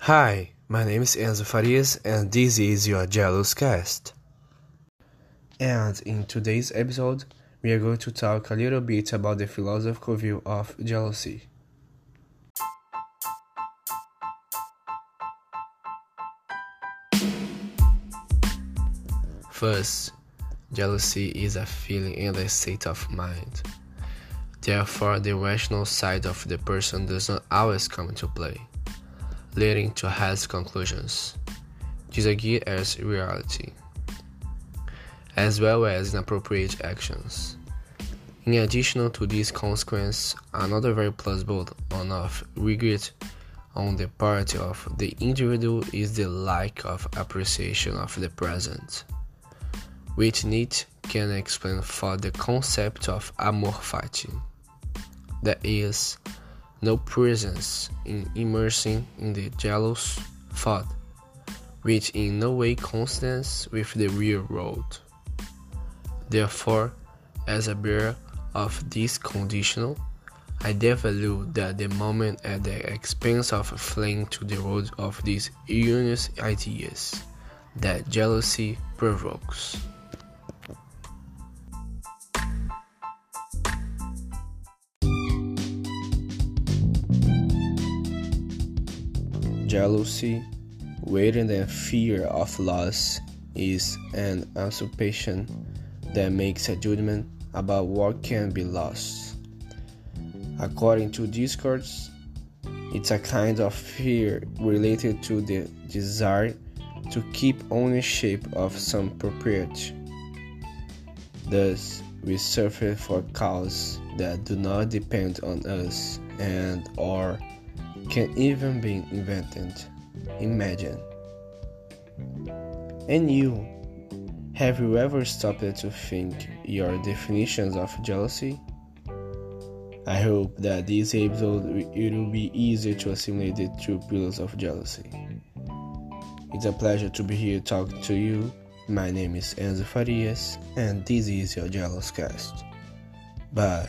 Hi, my name is Enzo Farias and this is your Jealous Cast. And in today's episode, we are going to talk a little bit about the philosophical view of jealousy. First, jealousy is a feeling and a state of mind. Therefore, the rational side of the person does not always come into play leading to has conclusions, disagree as reality, as well as inappropriate actions. In addition to these consequences, another very plausible one of regret on the part of the individual is the lack of appreciation of the present, which Nietzsche can explain for the concept of amor fati. That is, no presence in immersing in the jealous thought, which in no way coincides with the real world. Therefore, as a bearer of this conditional, I devalue that the moment at the expense of fleeing to the road of these erroneous ideas that jealousy provokes. Jealousy, waiting and fear of loss is an anticipation that makes a judgment about what can be lost. According to Descartes, it's a kind of fear related to the desire to keep ownership of some property. Thus, we suffer for causes that do not depend on us and or can even be invented. Imagine. And you, have you ever stopped to think your definitions of jealousy? I hope that this episode it will be easier to assimilate the two pillars of jealousy. It's a pleasure to be here talking to you. My name is Enzo Farias, and this is your Jealous Cast. Bye.